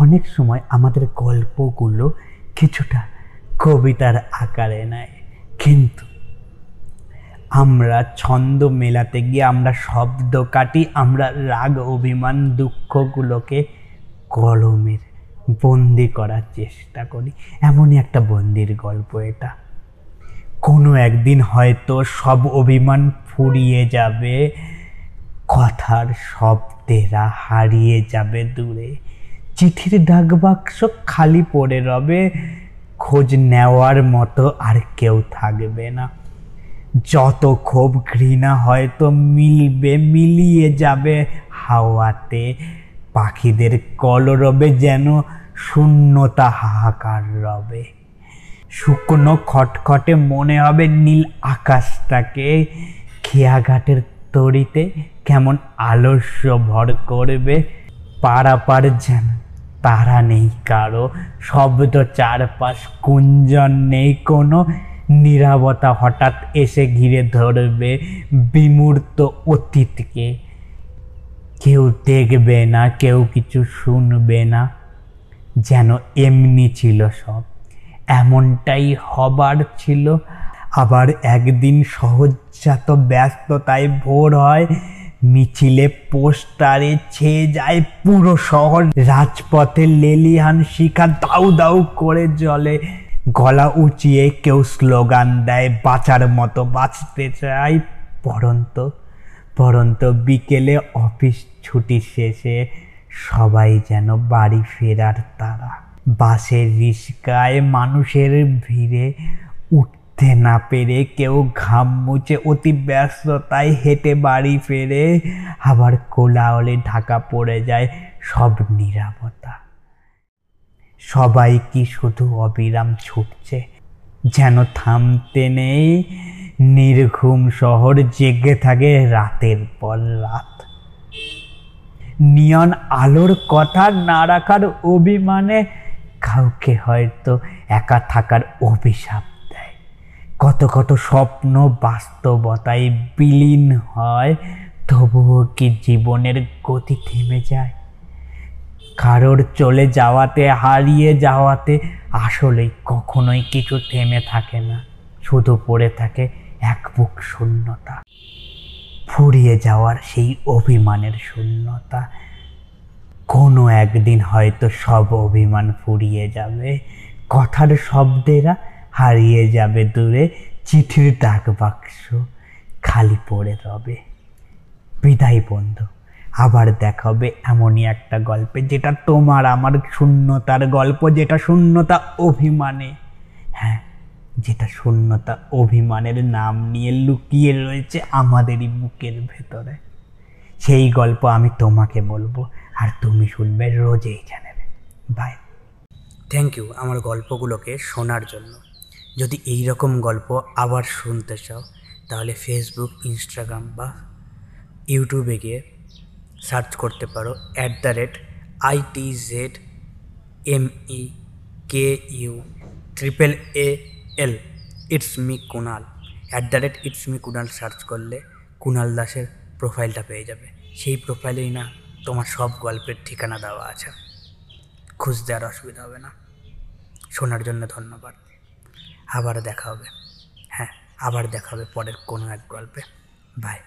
অনেক সময় আমাদের গল্পগুলো কিছুটা কবিতার আকারে নেয়। কিন্তু আমরা ছন্দ মেলাতে গিয়ে আমরা শব্দ কাটি, আমরা রাগ, অভিমান, দুঃখগুলোকে কলমের বন্দি করার চেষ্টা করি। এমনই একটা বন্দির গল্প এটা। কোনো একদিন হয়তো সব অভিমান ফুরিয়ে যাবে, কথার শব্দেরা হারিয়ে যাবে দূরে। চিঠির ডাকবাক্স খালি পড়ে রবে, খোঁজ নেওয়ার মতো আর কেউ থাকবে না। যত ক্ষোভ ঘৃণা হয়তো মিলবে, মিলিয়ে যাবে হাওয়াতে। পাখিদের কলরবে যেন শূন্যতা হাহাকার রবে। শুকনো খটখটে মনে হবে নীল আকাশটাকে। খেয়াঘাটের তরিতে কেমন আলস্য ভর করবে, পারাপার যেন তারা নেই কারও। শব্দ চারপাশ কুঞ্জন নেই, কোনো নিরাপত্তা হঠাৎ এসে ঘিরে ধরবে বিমূর্ত অতীতকে। কেউ দেখবে না, কেউ কিছু শুনবে না, যেন এমনি ছিল সব। এমনটাই হবার ছিল। আবার একদিন সহজাত ব্যস্ততায় ভোর হয় মিছিলে পোস্টারে ছেয়ে যায় পুরো শহর। রাজপথে লেলিহান শিখা দাউ দাউ করে জলে গলা উঁচিয়ে কেউ স্লোগান দেয়, বাঁচার মতো বাঁচতে চাই। পরন্ত পরন্ত বিকেলে অফিস ছুটি শেষে সবাই যেন বাড়ি ফেরার তারা। বাসের রিস্কায় মানুষের ভিড়ে উঠতে না পেরে কেউ ঘাম মুছে অতি ব্যস্ততায় হেঁটে বাড়ি ফেরে আবার কোলাহলে ঢাকা পড়ে যায় সব নিরাপত্তা। সবাই কি শুধু অবিরাম ছুটছে? যেন থামতে নেই নির্ঘুম শহর জেগে থাকে রাতের পর রাত। নিয়ন আলোর কথা না রাখার অভিমানে কাউকে হয়তো একা থাকার অভিশাপ কত কত স্বপ্ন বাস্তবতায় বিলীন হয়, তবুও কি জীবনের গতি থেমে যায়? কারোর চলে যাওয়াতে, হারিয়ে যাওয়াতে আসলেই কখনোই কিছু থেমে থাকে না। শুধু পড়ে থাকে এক বুক শূন্যতা। ফুরিয়ে যাওয়ার সেই অভিমানের শূন্যতা। কোনো একদিন হয়তো সব অভিমান ফুরিয়ে যাবে। কথার শব্দেরা হারিয়ে যাবে দূরে চিঠির ডাক বাক্স খালি পড়ে রবে। বিদায় বন্ধু, আবার দেখাবে এমনই একটা গল্পে যেটা তোমার, আমার শূন্যতার গল্প, যেটা শূন্যতা অভিমানে। হ্যাঁ যেটা শূন্যতা অভিমানের নাম নিয়ে লুকিয়ে রয়েছে আমাদেরই বুকের ভেতরে। সেই গল্প আমি তোমাকে বলব, আর তুমি শুনবে রোজ এই চ্যানেলে বাই থ্যাংক ইউ আমার গল্পগুলোকে শোনার জন্য। যদি এই রকম গল্প আবার শুনতে চাও, তাহলে ফেসবুক ইনস্টাগ্রাম বা ইউটিউবে গিয়ে সার্চ করতে পারো at the rate IT Z M E K U triple A L it's me Kunal at the rate it's me Kunal search করলে কুনাল দাসের প্রোফাইলটা পেয়ে যাবে। সেই প্রোফাইলেই না তোমার সব গল্পের ঠিকানা দেওয়া আছে। খুঁজতে আর অসুবিধা হবে না। শোনার জন্য ধন্যবাদ। আবার দেখা হবে। হ্যাঁ আবার দেখা হবে পরের কোনো এক গল্পে। বাই